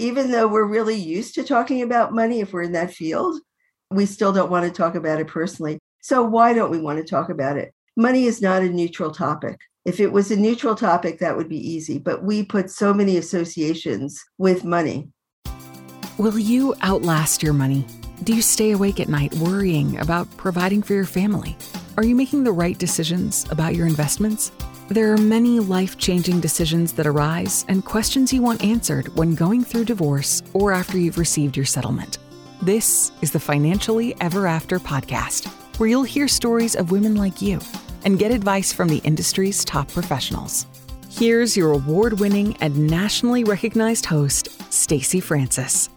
even though we're really used to talking about money, if we're in that field, we still don't want to talk about it personally. So, why don't we want to talk about it? Money is not a neutral topic. If it was a neutral topic, that would be easy, but we put so many associations with money. Will you outlast your money? Do you stay awake at night worrying about providing for your family? Are you making the right decisions about your investments? There are many life changing decisions that arise and questions you want answered when going through divorce or after you've received your settlement. This is the Financially Ever After podcast, where you'll hear stories of women like you and get advice from the industry's top professionals. Here's your award winning and nationally recognized host, Stacy Francis.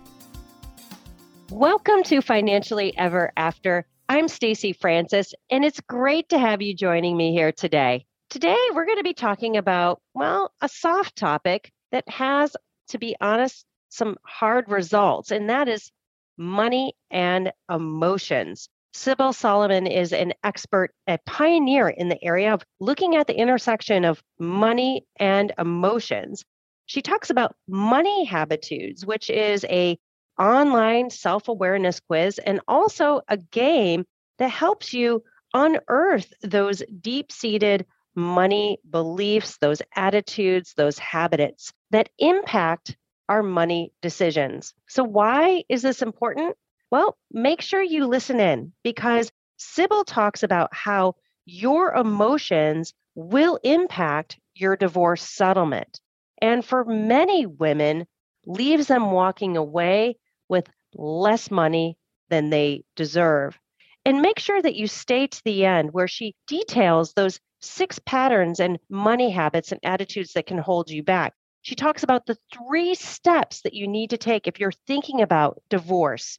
Welcome to Financially Ever After. I'm Stacy Francis, and it's great to have you joining me here today. Today, we're going to be talking about, well, a soft topic that has, to be honest, some hard results, and that is money and emotions. Syble Solomon is an expert, a pioneer in the area of looking at the intersection of money and emotions. She talks about money habitudes, which is a online self-awareness quiz and also a game that helps you unearth those deep-seated money beliefs, those attitudes, those habits that impact our money decisions. So, why is this important? Well, make sure you listen in because Syble talks about how your emotions will impact your divorce settlement. And for many women, leaves them walking away with less money than they deserve. And make sure that you stay to the end where she details those six patterns and money habits and attitudes that can hold you back. She talks about the three steps that you need to take if you're thinking about divorce.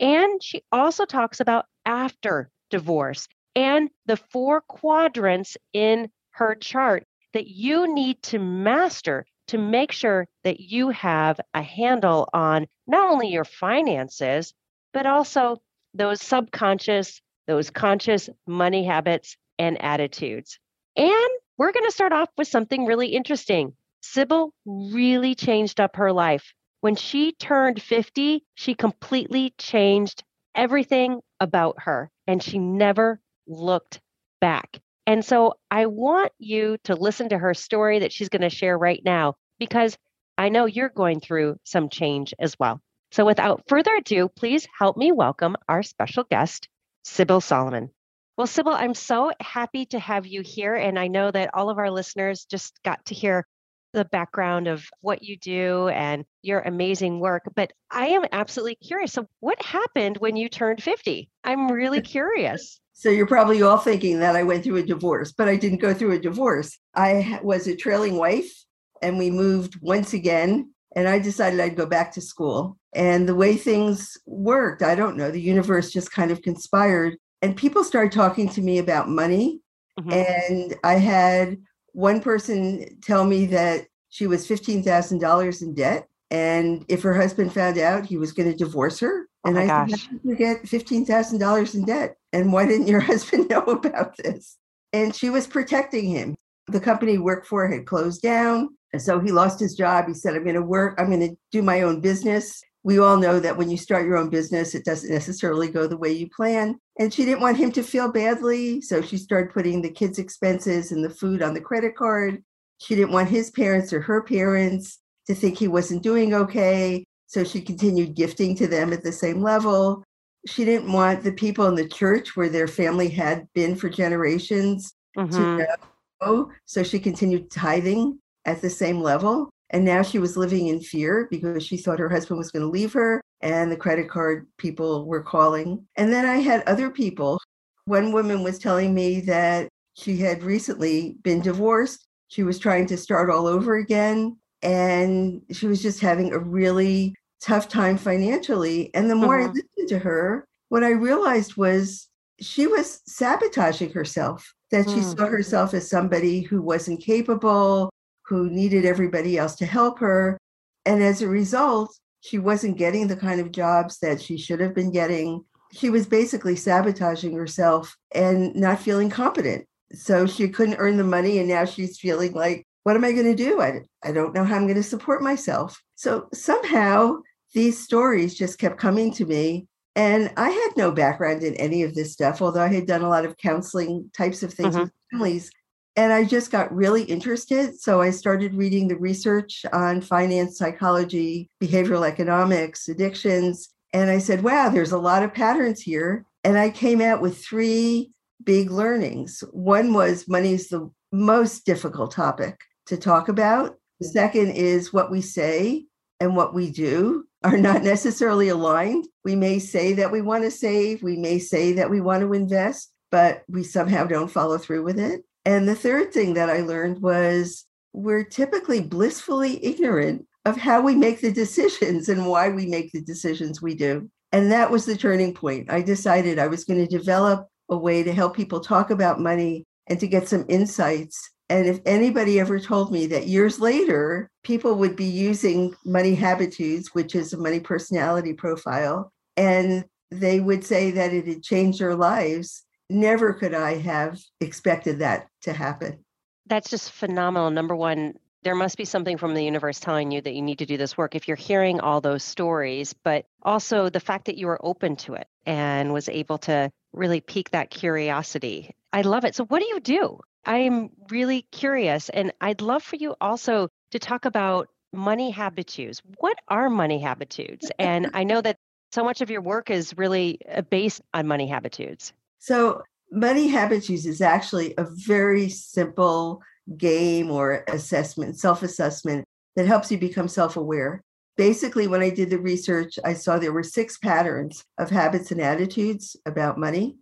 And she also talks about after divorce and the four quadrants in her chart that you need to master to make sure that you have a handle on not only your finances, but also those subconscious, those conscious money habits and attitudes. And we're going to start off with something really interesting. Syble really changed up her life. When she turned 50, she completely changed everything about her and she never looked back. And so I want you to listen to her story that she's going to share right now because I know you're going through some change as well. So without further ado, please help me welcome our special guest, Syble Solomon. Well, Syble, I'm so happy to have you here. And I know that all of our listeners just got to hear the background of what you do and your amazing work. But I am absolutely curious. So, what happened when you turned 50? I'm really curious. So, you're probably all thinking that I went through a divorce, but I didn't go through a divorce. I was a trailing wife and we moved once again. And I decided I'd go back to school. And the way things worked, I don't know, the universe just kind of conspired and people started talking to me about money. Mm-hmm. And I had one person tell me that she was $15,000 in debt. And if her husband found out, he was going to divorce her. Oh and I gosh. said, you get $15,000 in debt? And why didn't your husband know about this? And she was protecting him. The company he worked for had closed down. And so he lost his job. He said, I'm going to work, I'm going to do my own business we all know that when you start your own business, it doesn't necessarily go the way you plan. And she didn't want him to feel badly. So she started putting the kids' expenses and the food on the credit card. She didn't want his parents or her parents to think he wasn't doing okay. So she continued gifting to them at the same level. She didn't want the people in the church where their family had been for generations mm-hmm. to know. So she continued tithing at the same level. And now she was living in fear because she thought her husband was going to leave her and the credit card people were calling. And then I had other people. One woman was telling me that she had recently been divorced. She was trying to start all over again. And she was just having a really tough time financially. And the more mm-hmm. I listened to her, what I realized was she was sabotaging herself, that she mm-hmm. saw herself as somebody who wasn't capable, who needed everybody else to help her. And as a result, she wasn't getting the kind of jobs that she should have been getting. She was basically sabotaging herself and not feeling competent. So she couldn't earn the money. And now she's feeling like, what am I going to do? I, I don't know how I'm going to support myself. So somehow these stories just kept coming to me. And I had no background in any of this stuff, although I had done a lot of counseling types of things mm-hmm. with families. And I just got really interested. So I started reading the research on finance, psychology, behavioral economics, addictions. And I said, wow, there's a lot of patterns here. And I came out with three big learnings. One was money is the most difficult topic to talk about. The mm-hmm. second is what we say and what we do are not necessarily aligned. We may say that we want to save, we may say that we want to invest, but we somehow don't follow through with it. And the third thing that I learned was we're typically blissfully ignorant of how we make the decisions and why we make the decisions we do. And that was the turning point. I decided I was going to develop a way to help people talk about money and to get some insights. And if anybody ever told me that years later, people would be using money habitudes, which is a money personality profile, and they would say that it had changed their lives, never could I have expected that to happen. That's just phenomenal. Number one, there must be something from the universe telling you that you need to do this work if you're hearing all those stories, but also the fact that you were open to it and was able to really pique that curiosity. I love it. So, what do you do? I'm really curious, and I'd love for you also to talk about money habitudes. What are money habitudes? And I know that so much of your work is really uh, based on money habitudes. So, money habitudes is actually a very simple game or assessment, self assessment that helps you become self aware. Basically, when I did the research, I saw there were six patterns of habits and attitudes about money.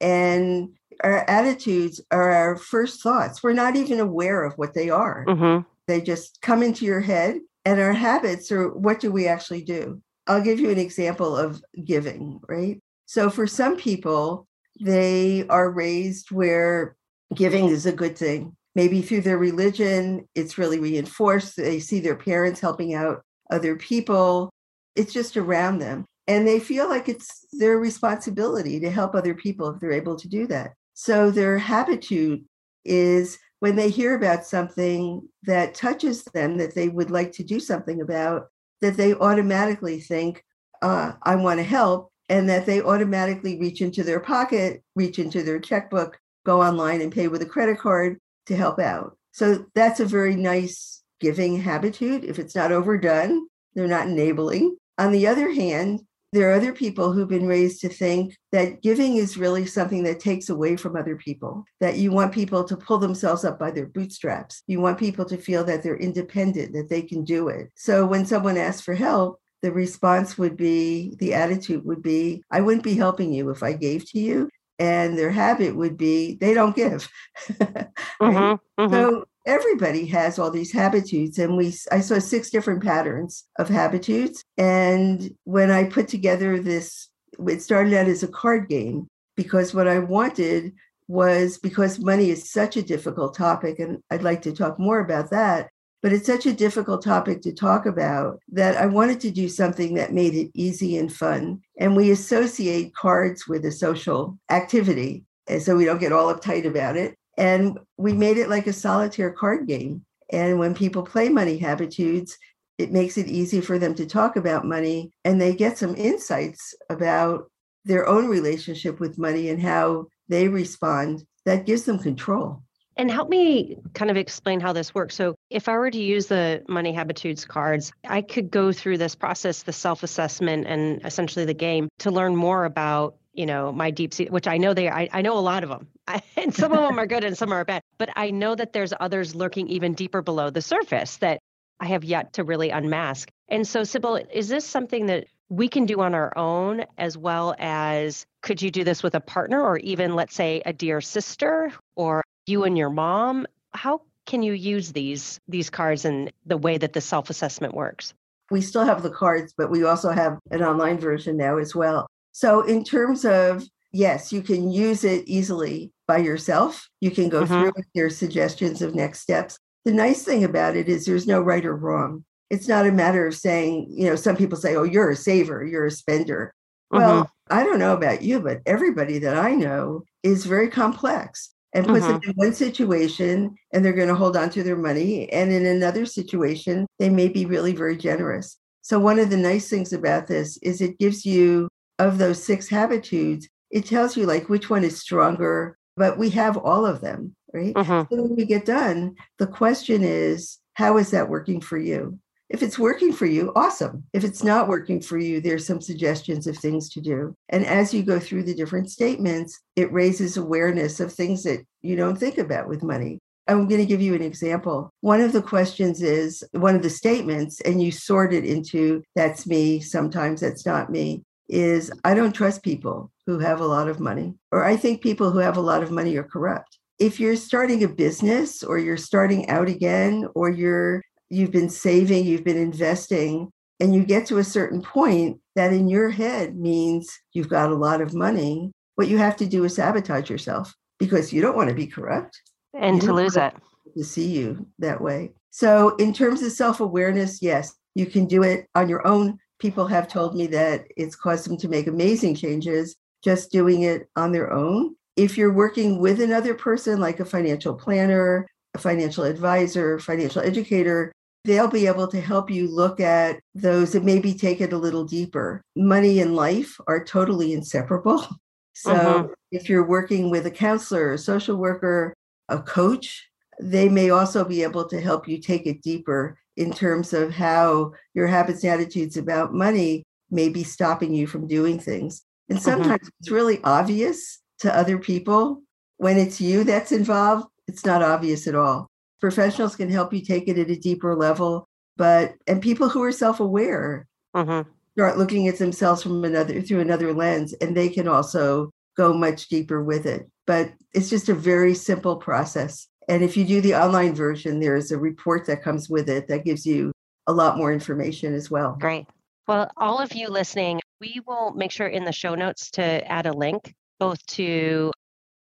And our attitudes are our first thoughts. We're not even aware of what they are. Mm-hmm. They just come into your head. And our habits are what do we actually do? I'll give you an example of giving, right? So for some people, they are raised where giving is a good thing. Maybe through their religion, it's really reinforced. They see their parents helping out other people. It's just around them. And they feel like it's their responsibility to help other people if they're able to do that. So their habitude is when they hear about something that touches them that they would like to do something about, that they automatically think, uh, I want to help and that they automatically reach into their pocket, reach into their checkbook, go online and pay with a credit card to help out. So that's a very nice giving habitude. If it's not overdone, they're not enabling. On the other hand, there are other people who've been raised to think that giving is really something that takes away from other people, that you want people to pull themselves up by their bootstraps. You want people to feel that they're independent, that they can do it. So when someone asks for help, the response would be the attitude would be i wouldn't be helping you if i gave to you and their habit would be they don't give right? mm-hmm, mm-hmm. so everybody has all these habitudes and we i saw six different patterns of habitudes and when i put together this it started out as a card game because what i wanted was because money is such a difficult topic and i'd like to talk more about that but it's such a difficult topic to talk about that I wanted to do something that made it easy and fun. And we associate cards with a social activity. And so we don't get all uptight about it. And we made it like a solitaire card game. And when people play money habitudes, it makes it easy for them to talk about money and they get some insights about their own relationship with money and how they respond that gives them control. And help me kind of explain how this works. So, if I were to use the money habitudes cards, I could go through this process, the self assessment, and essentially the game to learn more about you know my deep sea which i know they I, I know a lot of them I, and some of them are good and some are bad but i know that there's others lurking even deeper below the surface that i have yet to really unmask and so syble is this something that we can do on our own as well as could you do this with a partner or even let's say a dear sister or you and your mom. How can you use these these cards and the way that the self-assessment works? We still have the cards, but we also have an online version now as well. So in terms of yes, you can use it easily by yourself. You can go mm-hmm. through with your suggestions of next steps. The nice thing about it is there's no right or wrong. It's not a matter of saying, you know, some people say, oh, you're a saver, you're a spender. Mm-hmm. Well, I don't know about you, but everybody that I know is very complex and puts mm-hmm. them in one situation and they're going to hold on to their money. And in another situation, they may be really very generous. So, one of the nice things about this is it gives you, of those six habitudes, it tells you like which one is stronger, but we have all of them, right? Mm-hmm. So when we get done, the question is, how is that working for you? If it's working for you, awesome. If it's not working for you, there's some suggestions of things to do. And as you go through the different statements, it raises awareness of things that you don't think about with money. I'm going to give you an example. One of the questions is one of the statements, and you sort it into that's me, sometimes that's not me, is I don't trust people who have a lot of money, or I think people who have a lot of money are corrupt. If you're starting a business or you're starting out again, or you're you've been saving, you've been investing, and you get to a certain point that in your head means you've got a lot of money, what you have to do is sabotage yourself because you don't want to be corrupt. And to lose it. To see you that way. So, in terms of self awareness, yes, you can do it on your own. People have told me that it's caused them to make amazing changes just doing it on their own. If you're working with another person, like a financial planner, a financial advisor, financial educator, they'll be able to help you look at those and maybe take it a little deeper. Money and life are totally inseparable. So uh-huh. if you're working with a counselor, a social worker, a coach, they may also be able to help you take it deeper in terms of how your habits and attitudes about money may be stopping you from doing things. And uh-huh. sometimes it's really obvious to other people. When it's you that's involved, it's not obvious at all professionals can help you take it at a deeper level but and people who are self-aware mm-hmm. start looking at themselves from another through another lens and they can also go much deeper with it. But it's just a very simple process. And if you do the online version there's a report that comes with it that gives you a lot more information as well. Great. Well all of you listening we will make sure in the show notes to add a link both to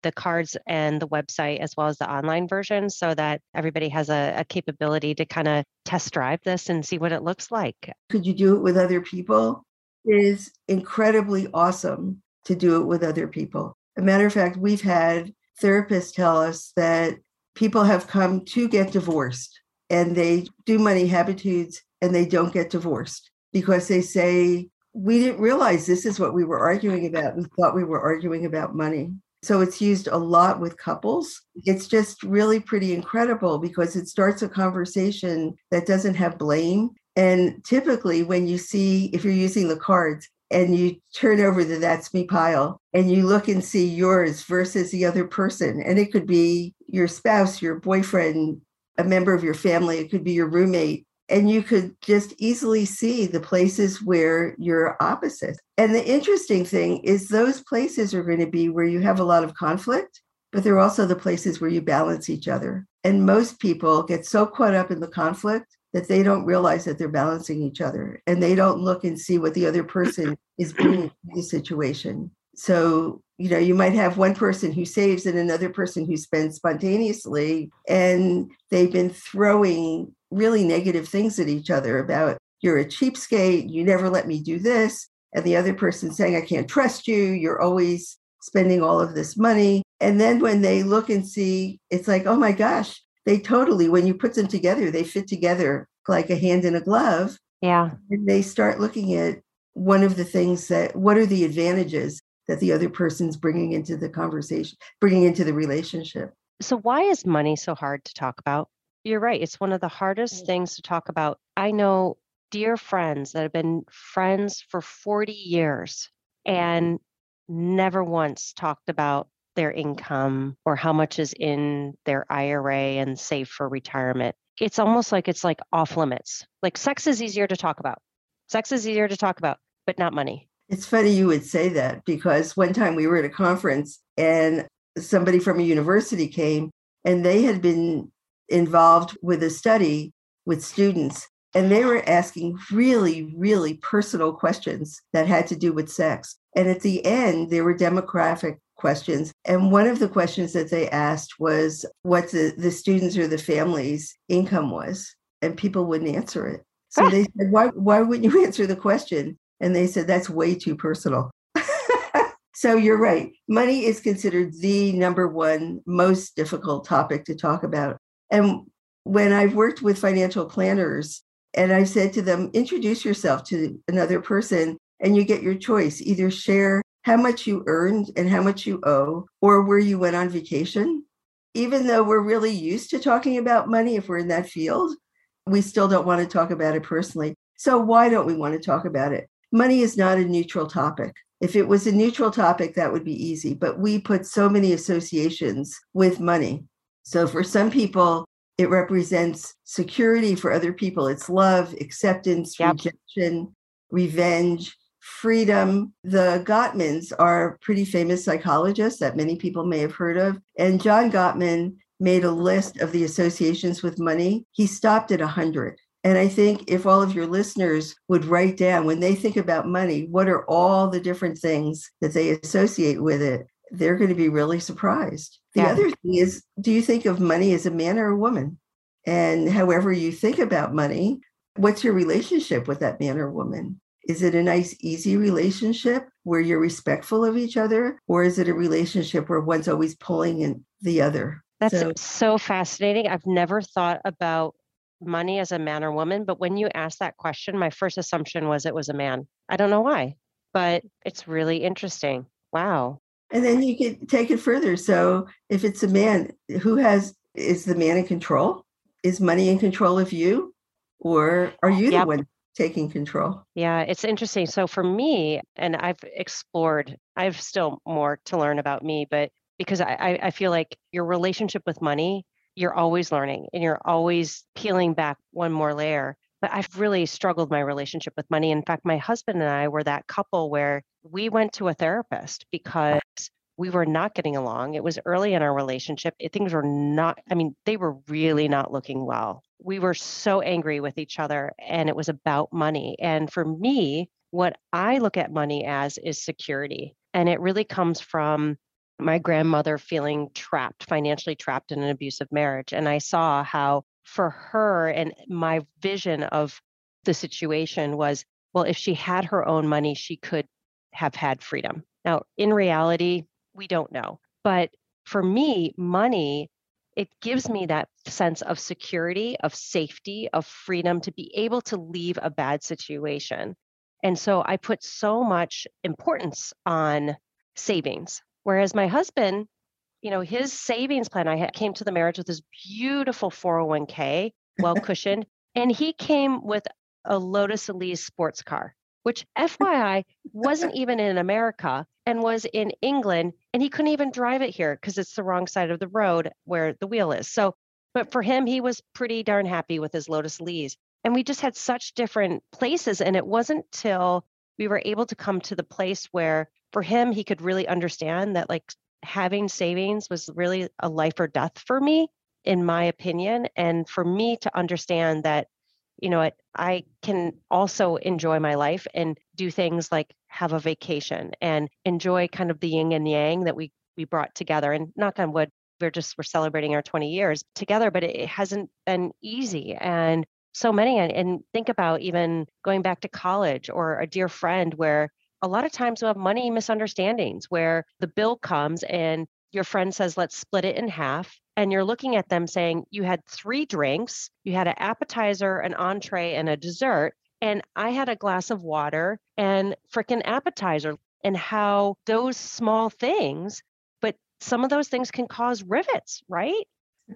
the cards and the website as well as the online version so that everybody has a, a capability to kind of test drive this and see what it looks like. Could you do it with other people? It is incredibly awesome to do it with other people. A matter of fact, we've had therapists tell us that people have come to get divorced and they do money habitudes and they don't get divorced because they say, we didn't realize this is what we were arguing about. We thought we were arguing about money. So it's used a lot with couples. Mm-hmm. It's just really pretty incredible because it starts a conversation that doesn't have blame. And typically, when you see, if you're using the cards and you turn over the That's Me pile and you look and see yours versus the other person, and it could be your spouse, your boyfriend, a member of your family, it could be your roommate, and you could just easily see the places where you're opposite. And the interesting thing is, those places are going to be where you have a lot of conflict, but they're also the places where you balance each other. And most people get so caught up in the conflict that they don't realize that they're balancing each other and they don't look and see what the other person is bringing to the situation. So, you know, you might have one person who saves and another person who spends spontaneously, and they've been throwing really negative things at each other about you're a cheapskate, you never let me do this. And the other person saying, I can't trust you, you're always spending all of this money. And then when they look and see, it's like, oh my gosh, they totally, when you put them together, they fit together like a hand in a glove. Yeah. And they start looking at one of the things that, what are the advantages that the other person's bringing into the conversation, bringing into the relationship. So, why is money so hard to talk about? You're right. It's one of the hardest mm. things to talk about. I know dear friends that have been friends for 40 years and never once talked about their income or how much is in their IRA and save for retirement. It's almost like it's like off limits. Like sex is easier to talk about. Sex is easier to talk about, but not money. It's funny you would say that because one time we were at a conference and somebody from a university came and they had been involved with a study with students and they were asking really, really personal questions that had to do with sex. And at the end, there were demographic questions. And one of the questions that they asked was what the, the students or the family's income was. And people wouldn't answer it. So they said, why, why wouldn't you answer the question? And they said, that's way too personal. So you're right. Money is considered the number one most difficult topic to talk about. And when I've worked with financial planners and I've said to them, introduce yourself to another person and you get your choice. Either share how much you earned and how much you owe, or where you went on vacation. Even though we're really used to talking about money if we're in that field, we still don't want to talk about it personally. So, why don't we want to talk about it? Money is not a neutral topic. If it was a neutral topic, that would be easy, but we put so many associations with money. So, for some people, it represents security for other people. It's love, acceptance, yep. rejection, revenge, freedom. The Gottmans are pretty famous psychologists that many people may have heard of. And John Gottman made a list of the associations with money. He stopped at 100. And I think if all of your listeners would write down when they think about money, what are all the different things that they associate with it, they're going to be really surprised. The yeah. other thing is do you think of money as a man or a woman? And however you think about money, what's your relationship with that man or woman? Is it a nice, easy relationship where you're respectful of each other? Or is it a relationship where one's always pulling in the other? That's so, so fascinating. I've never thought about money as a man or woman, but when you asked that question, my first assumption was it was a man. I don't know why, but it's really interesting. Wow. And then you can take it further. So if it's a man, who has is the man in control? Is money in control of you? Or are you yep. the one taking control. Yeah, it's interesting. So for me, and I've explored, I've still more to learn about me, but because I, I feel like your relationship with money, you're always learning and you're always peeling back one more layer. But I've really struggled my relationship with money. In fact, my husband and I were that couple where we went to a therapist because we were not getting along. It was early in our relationship. It, things were not, I mean, they were really not looking well. We were so angry with each other, and it was about money. And for me, what I look at money as is security. And it really comes from my grandmother feeling trapped, financially trapped in an abusive marriage. And I saw how, for her, and my vision of the situation was well, if she had her own money, she could have had freedom. Now, in reality, we don't know. But for me, money, it gives me that sense of security, of safety, of freedom to be able to leave a bad situation. And so I put so much importance on savings. Whereas my husband, you know, his savings plan, I came to the marriage with this beautiful 401k, well cushioned, and he came with a Lotus Elise sports car which FYI wasn't even in America and was in England. And he couldn't even drive it here because it's the wrong side of the road where the wheel is. So, but for him, he was pretty darn happy with his Lotus Elise. And we just had such different places. And it wasn't till we were able to come to the place where for him, he could really understand that like having savings was really a life or death for me, in my opinion. And for me to understand that you know, I can also enjoy my life and do things like have a vacation and enjoy kind of the yin and yang that we we brought together. And knock on wood, we're just we're celebrating our 20 years together, but it hasn't been easy. And so many and, and think about even going back to college or a dear friend where a lot of times we have money misunderstandings where the bill comes and your friend says, let's split it in half. And you're looking at them saying, you had three drinks, you had an appetizer, an entree, and a dessert. And I had a glass of water and freaking appetizer, and how those small things, but some of those things can cause rivets, right?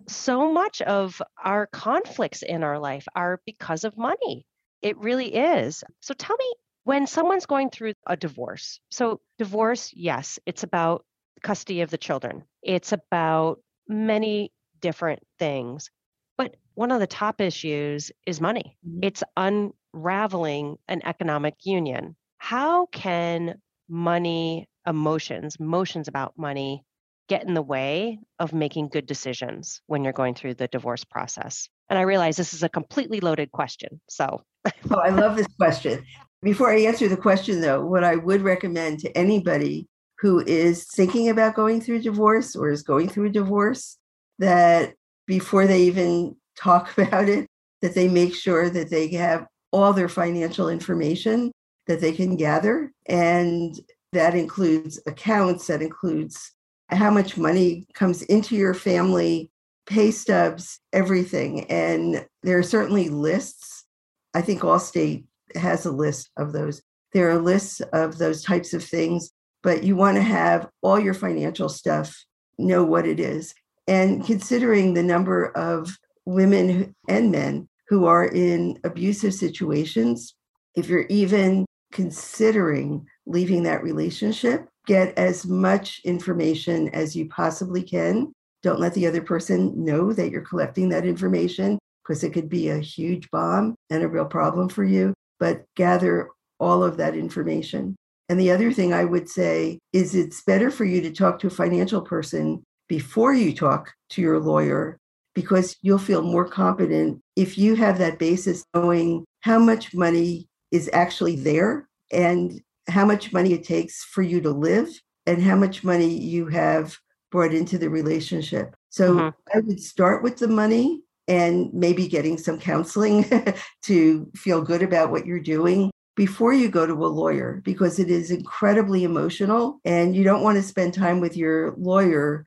So much of our conflicts in our life are because of money. It really is. So tell me, when someone's going through a divorce, so divorce, yes, it's about custody of the children. It's about many different things. But one of the top issues is money. Mm-hmm. It's unraveling an economic union. How can money, emotions, emotions about money get in the way of making good decisions when you're going through the divorce process? And I realize this is a completely loaded question. So, oh, I love this question. Before I answer the question, though, what I would recommend to anybody who is thinking about going through divorce or is going through a divorce that before they even talk about it that they make sure that they have all their financial information that they can gather and that includes accounts, that includes how much money comes into your family, pay stubs, everything. And there are certainly lists. I think Allstate has a list of those. There are lists of those types of things, but you want to have all your financial stuff, know what it is. And considering the number of women and men who are in abusive situations, if you're even considering leaving that relationship, get as much information as you possibly can. Don't let the other person know that you're collecting that information because it could be a huge bomb and a real problem for you, but gather all of that information. And the other thing I would say is it's better for you to talk to a financial person before you talk to your lawyer because you'll feel more competent if you have that basis knowing how much money is actually there and how much money it takes for you to live and how much money you have brought into the relationship. So mm-hmm. I would start with the money and maybe getting some counseling to feel good about what you're doing before you go to a lawyer because it is incredibly emotional and you don't want to spend time with your lawyer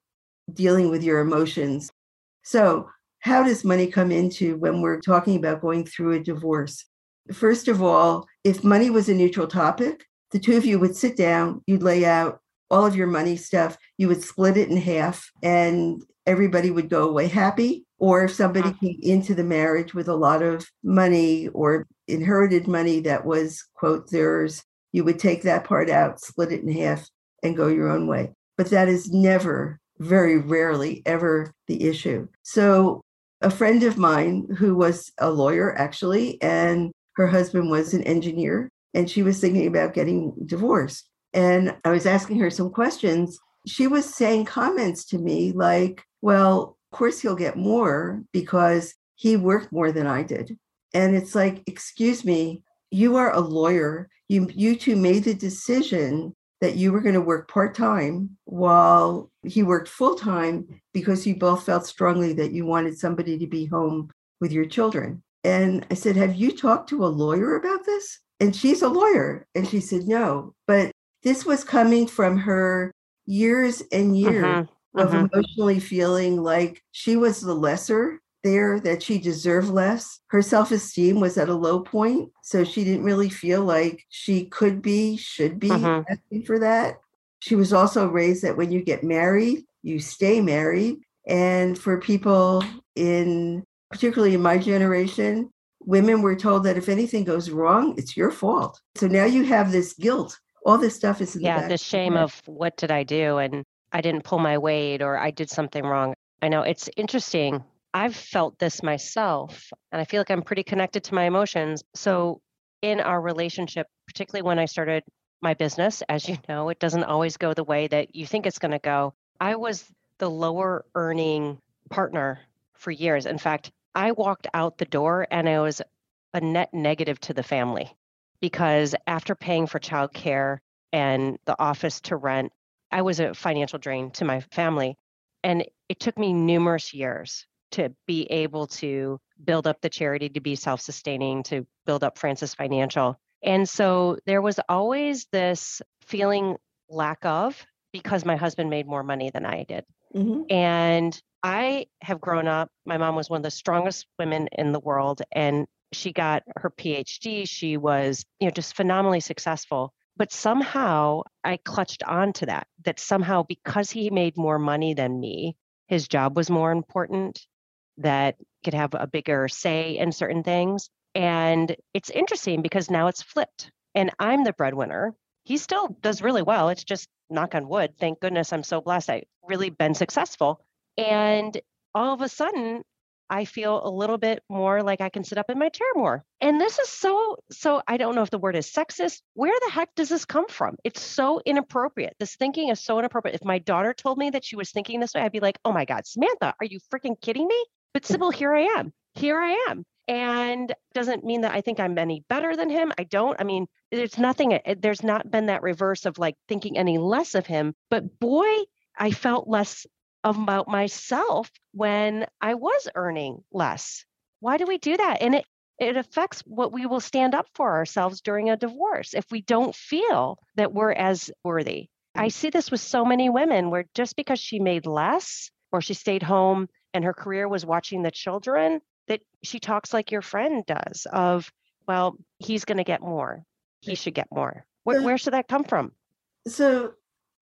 dealing with your emotions. So, how does money come into when we're talking about going through a divorce? First of all, if money was a neutral topic, the two of you would sit down, you'd lay out all of your money stuff, you would split it in half, and everybody would go away happy. Or if somebody uh-huh. came into the marriage with a lot of money or inherited money that was, quote, theirs, you would take that part out, split it in half, and go your own way. But that is never, very rarely ever the issue. So, a friend of mine who was a lawyer actually, and her husband was an engineer, and she was thinking about getting divorced. And I was asking her some questions. She was saying comments to me like, well, of course he'll get more because he worked more than I did. And it's like, excuse me, you are a lawyer. You you two made the decision that you were going to work part-time while he worked full-time because you both felt strongly that you wanted somebody to be home with your children. And I said, Have you talked to a lawyer about this? And she's a lawyer. And she said, No. But this was coming from her years and years uh-huh. of uh-huh. emotionally feeling like she was the lesser there, that she deserved less. Her self esteem was at a low point. So she didn't really feel like she could be, should be uh-huh. asking for that. She was also raised that when you get married, you stay married. And for people in particularly in my generation, women were told that if anything goes wrong, it's your fault. So now you have this guilt. All this stuff is yeah, the, the shame of what did I do and I didn't pull my weight or I did something wrong. I know it's interesting. I've felt this myself and I feel like I'm pretty connected to my emotions. So in our relationship, particularly when I started my business, as you know, it doesn't always go the way that you think it's going to go. I was the lower earning partner for years. In fact, I walked out the door and I was a net negative to the family because after paying for childcare and the office to rent, I was a financial drain to my family. And it took me numerous years to be able to build up the charity to be self sustaining, to build up Francis Financial. And so there was always this feeling lack of because my husband made more money than I did. Mm-hmm. And I have grown up, my mom was one of the strongest women in the world and she got her PhD. She was, you know, just phenomenally successful. But somehow I clutched on to that, that somehow because he made more money than me, his job was more important, that could have a bigger say in certain things. And it's interesting because now it's flipped and I'm the breadwinner. He still does really well. It's just knock on wood. Thank goodness I'm so blessed. I really been successful. And all of a sudden, I feel a little bit more like I can sit up in my chair more. And this is so, so I don't know if the word is sexist. Where the heck does this come from? It's so inappropriate. This thinking is so inappropriate. If my daughter told me that she was thinking this way, I'd be like, oh my God, Samantha, are you freaking kidding me? But Syble, here I am. Here I am. And doesn't mean that I think I'm any better than him. I don't. I mean, there's nothing, eh, there's not been that reverse of like thinking any less of him. But boy, I felt less about myself when I was earning less. Why do we do that? And it it affects what we will stand up for ourselves during a divorce if we don't feel that we're as worthy. I mm. see this with so many women where just because she made less or she stayed home and her career was watching the children, that she talks like your friend does of, well, he's going to get more. He should get more. Where, where should that come from? So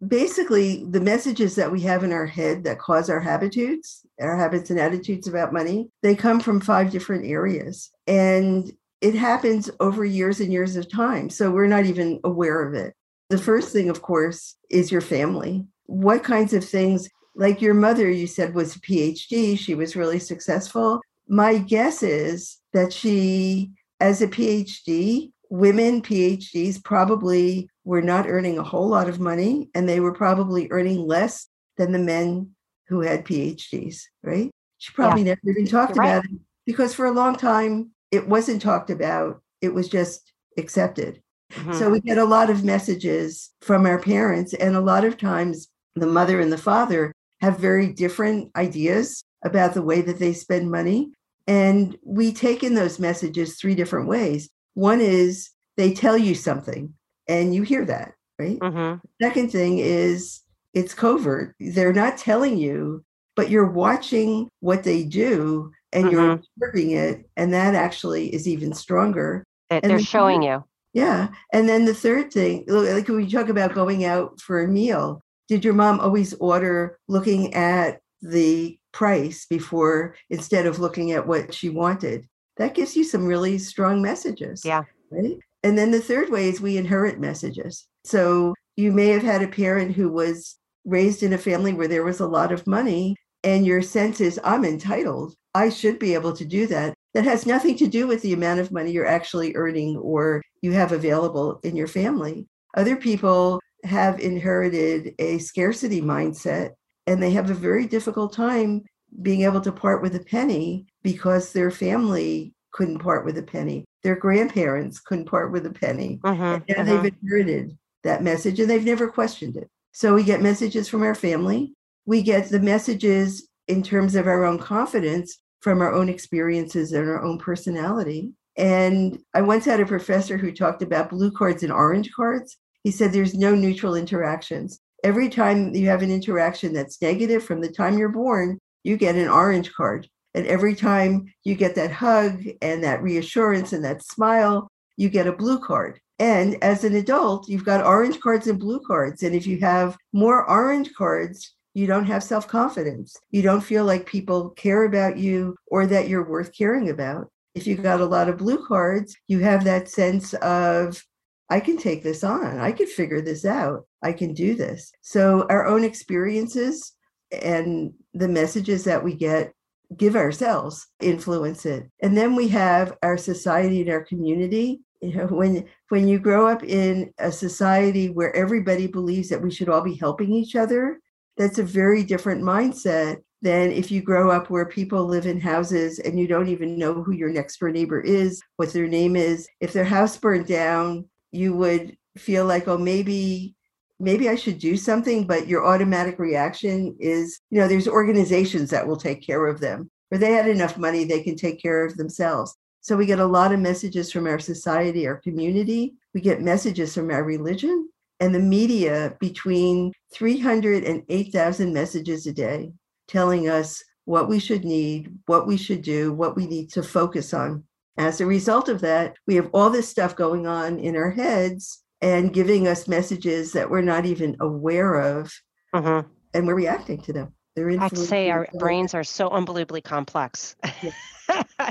basically, the messages that we have in our head that cause our habitudes, our habits and attitudes about money, they come from five different areas. And it happens over years and years of time. So we're not even aware of it. The first thing, of course, is your family. What kinds of things, like your mother, you said was a PhD, she was really successful. My guess is that she, as a PhD, women PhDs probably were not earning a whole lot of money and they were probably earning less than the men who had PhDs, right? She probably yeah. never even talked You're about right. it because for a long time it wasn't talked about, it was just accepted. Mm-hmm. So we get a lot of messages from our parents, and a lot of times the mother and the father have very different ideas about the way that they spend money. And we take in those messages three different ways. One is they tell you something and you hear that, right? Mm-hmm. Second thing is it's covert. They're not telling you, but you're watching what they do and mm-hmm. you're observing it. And that actually is even stronger. They're showing you. Yeah. And then the third thing, like when we talk about going out for a meal, did your mom always order looking at the price before instead of looking at what she wanted? That gives you some really strong messages. Yeah. Right. And then the third way is we inherit messages. So you may have had a parent who was raised in a family where there was a lot of money, and your sense is, I'm entitled. I should be able to do that. That has nothing to do with the amount of money you're actually earning or you have available in your family. Other people have inherited a scarcity mindset and they have a very difficult time being able to part with a penny because their family couldn't part with a penny. Their grandparents couldn't part with a penny. Uh-huh, and uh-huh. they've inherited that message and they've never questioned it. So we get messages from our family. We get the messages in terms of our own confidence from our own experiences and our own personality. And I once had a professor who talked about blue cards and orange cards. He said there's no neutral interactions. Every time you have an interaction that's negative from the time you're born, you get an orange card. And every time you get that hug and that reassurance and that smile, you get a blue card. And as an adult, you've got orange cards and blue cards. And if you have more orange cards, you don't have self confidence. You don't feel like people care about you or that you're worth caring about. If you got a lot of blue cards, you have that sense of, I can take this on. I can figure this out. I can do this. So, our own experiences and the messages that we get give ourselves influence it. And then we have our society and our community. You know, when when you grow up in a society where everybody believes that we should all be helping each other, that's a very different mindset than if you grow up where people live in houses and you don't even know who your next door neighbor is, what their name is. If their house burned down, you would feel like, oh, maybe maybe I should do something, but your automatic reaction is, you know, there's organizations that will take care of them, or they had enough money, they can take care of themselves. So we get a lot of messages from our society, our community. We get messages from our religion and the media between 300 and 8,000 messages a day telling us what we should need, what we should do, what we need to focus on. As a result of that, we have all this stuff going on in our heads and giving us messages that we're not even aware of, uh-huh. and we're reacting to them. I'd say our brains are so unbelievably complex.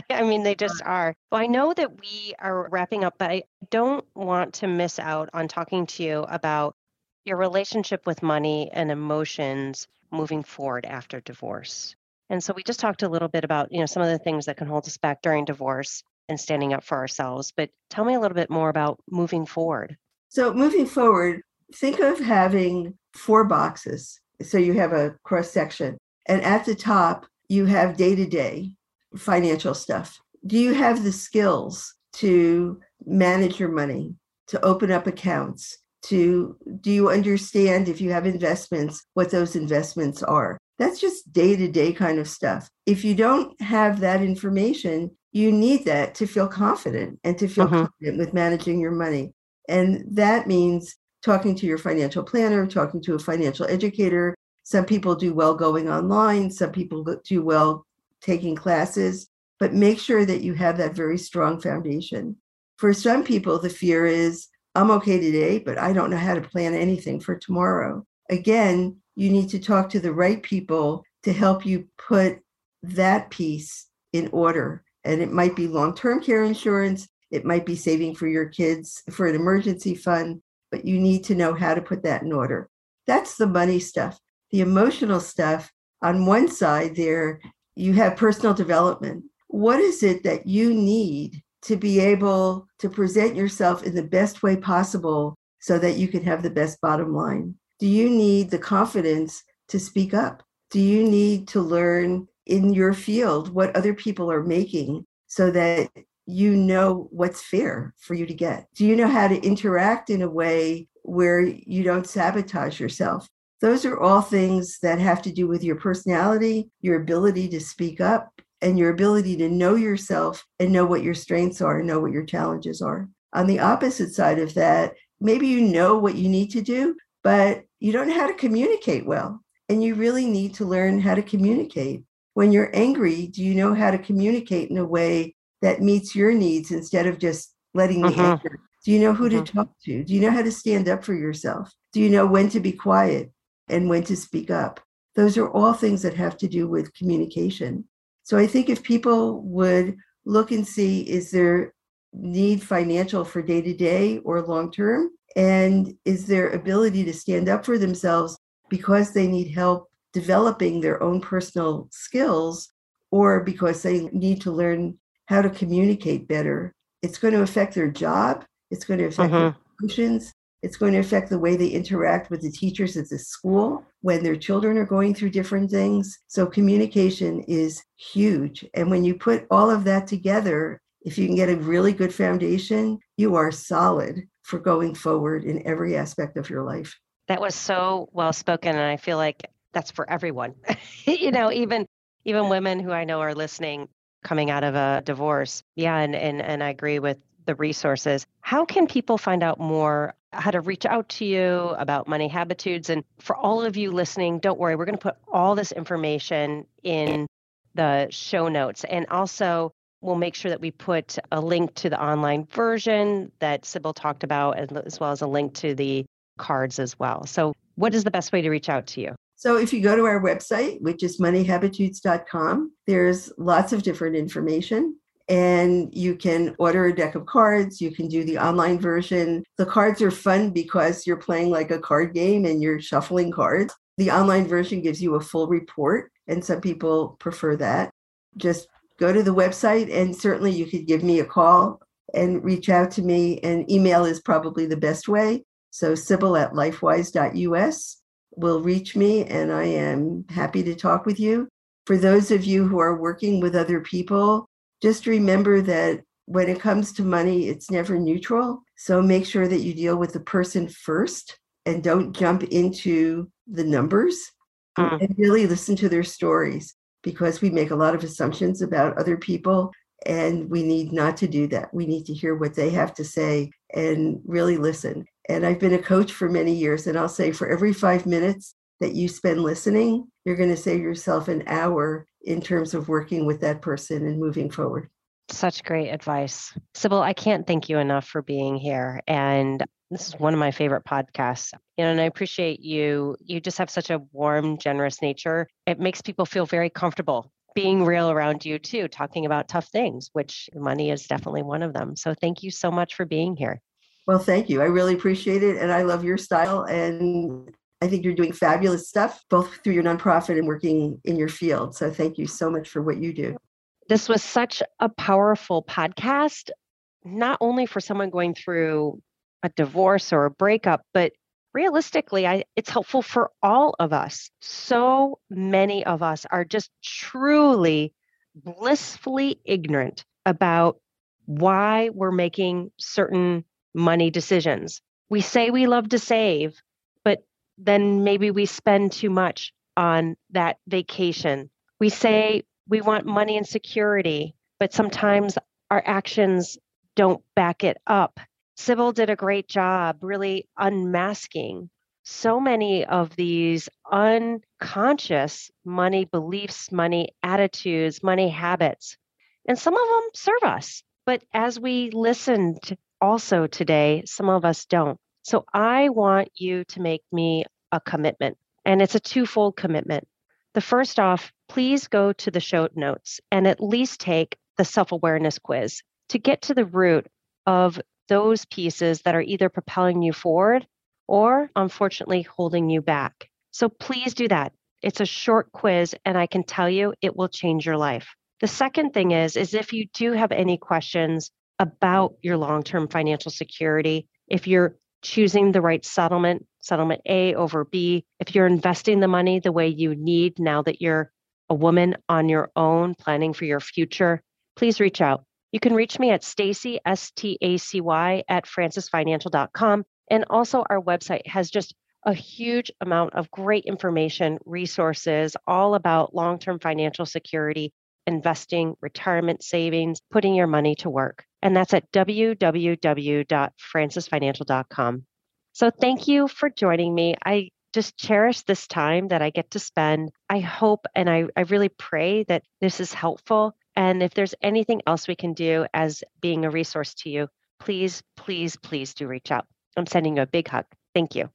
I mean, they just are. Well, I know that we are wrapping up, but I don't want to miss out on talking to you about your relationship with money and emotions moving forward after divorce. And so we just talked a little bit about, you know, some of the things that can hold us back during divorce and standing up for ourselves. But tell me a little bit more about moving forward. So moving forward, think of having four boxes. So you have a cross section, and at the top you have day to day financial stuff. Do you have the skills to manage your money, to open up accounts, to do you understand if you have investments what those investments are that's just day to day kind of stuff if you don't have that information you need that to feel confident and to feel Mhm. confident with managing your money. And that means talking to your financial planner, talking to a financial educator. Some people do well going online, some people do well taking classes, but make sure that you have that very strong foundation. For some people, the fear is, I'm okay today, but I don't know how to plan anything for tomorrow. Again, you need to talk to the right people to help you put that piece in order. And it might be long term care insurance, it might be saving for your kids for an emergency fund, but you need to know how to put that in order. That's the money stuff. The emotional stuff, on one side, there, you have personal development. What is it that you need to be able to present yourself in the best way possible so that you can have the best bottom line? Do you need the confidence to speak up? Do you need to learn in your field what other people are making so that you know what's fair for you to get? Do you know how to interact in a way where you don't sabotage yourself? Those are all things that have to do with your personality, your ability to speak up, and your ability to know yourself and know what your strengths are and know what your challenges are. On the opposite side of that, maybe you know what you need to do, but you don't know how to communicate well. And you really need to learn how to communicate. When you're angry, do you know how to communicate in a way that meets your needs instead of just letting Mhm. anger? Do you know who Mhm. to talk to? Do you know how to stand up for yourself? Do you know when to be quiet and when to speak up? Those are all things that have to do with communication. So I think if people would look and see is there need financial for day to day or long term? And is their ability to stand up for themselves because they need help developing their own personal skills or because they need to learn how to communicate better? It's going to affect their job, it's going to affect their mm-hmm. emotions, it's going to affect the way they interact with the teachers at the school when their children are going through different things. So, communication is huge. And when you put all of that together, if you can get a really good foundation, you are solid for going forward in every aspect of your life. That was so well spoken, and I feel like that's for everyone. you know, even even women who I know are listening coming out of a divorce. Yeah, and and and I agree with the resources. How can people find out more how to reach out to you about money habitudes and for all of you listening, don't worry, we're going to put all this information in the show notes and also we'll make sure that we put a link to the online version that Syble talked about as as well as a link to the cards as well. So, what is the best way to reach out to you? So if you go to our website, which is moneyhabitudes.com, there's lots of different information. And you can order a deck of cards. You can do the online version. The cards are fun because you're playing like a card game and you're shuffling cards. The online version gives you a full report, and some people prefer that. Just go to the website, and certainly you could give me a call and reach out to me. And email is probably the best way. So, Syble at lifewise.us will reach me, and I am happy to talk with you. For those of you who are working with other people, just remember that when it comes to money, it's never neutral. So make sure that you deal with the person first and don't jump into the numbers Mm. and really listen to their stories because we make a lot of assumptions about other people and we need not to do that. We need to hear what they have to say and really listen. And I've been a coach for many years, and I'll say for every five minutes that you spend listening, you're going to save yourself an hour in terms of working with that person and moving forward. Such great advice. Syble, I can't thank you enough for being here. And this is one of my favorite podcasts. And I appreciate you. You just have such a warm, generous nature. It makes people feel very comfortable being real around you too, talking about tough things, which money is definitely one of them. So thank you so much for being here. Well, thank you. I really appreciate it. And I love your style. And I think you're doing fabulous stuff, both through your nonprofit and working in your field. So thank you so much for what you do. This was such a powerful podcast, not only for someone going through a divorce or a breakup, but realistically, I, it's helpful for all of us. So many of us are just truly blissfully ignorant about why we're making certain money decisions. We say we love to save, but then maybe we spend too much on that vacation. We say we want money and security, but sometimes our actions don't back it up. Syble did a great job really unmasking so many of these unconscious money beliefs, money attitudes, money habits. And some of them serve us. But as we listened also today, some of us don't. So I want you to make me a commitment, and it's a twofold commitment. The first off, please go to the show notes and at least take the self awareness quiz to get to the root of those pieces that are either propelling you forward or unfortunately holding you back. So please do that. It's a short quiz and I can tell you it will change your life. The second thing is is if you do have any questions about your long-term financial security, if you're choosing the right settlement, settlement A over B, if you're investing the money the way you need now that you're a woman on your own planning for your future, please reach out. You can reach me at Stacy, S T A C Y, at francisfinancial.com. And also, our website has just a huge amount of great information, resources, all about long term financial security, investing, retirement savings, putting your money to work. And that's at www.francisfinancial.com. So, thank you for joining me. I just cherish this time that I get to spend. I hope and I, I really pray that this is helpful. And if there's anything else we can do as being a resource to you, please, please, please do reach out. I'm sending you a big hug. Thank you.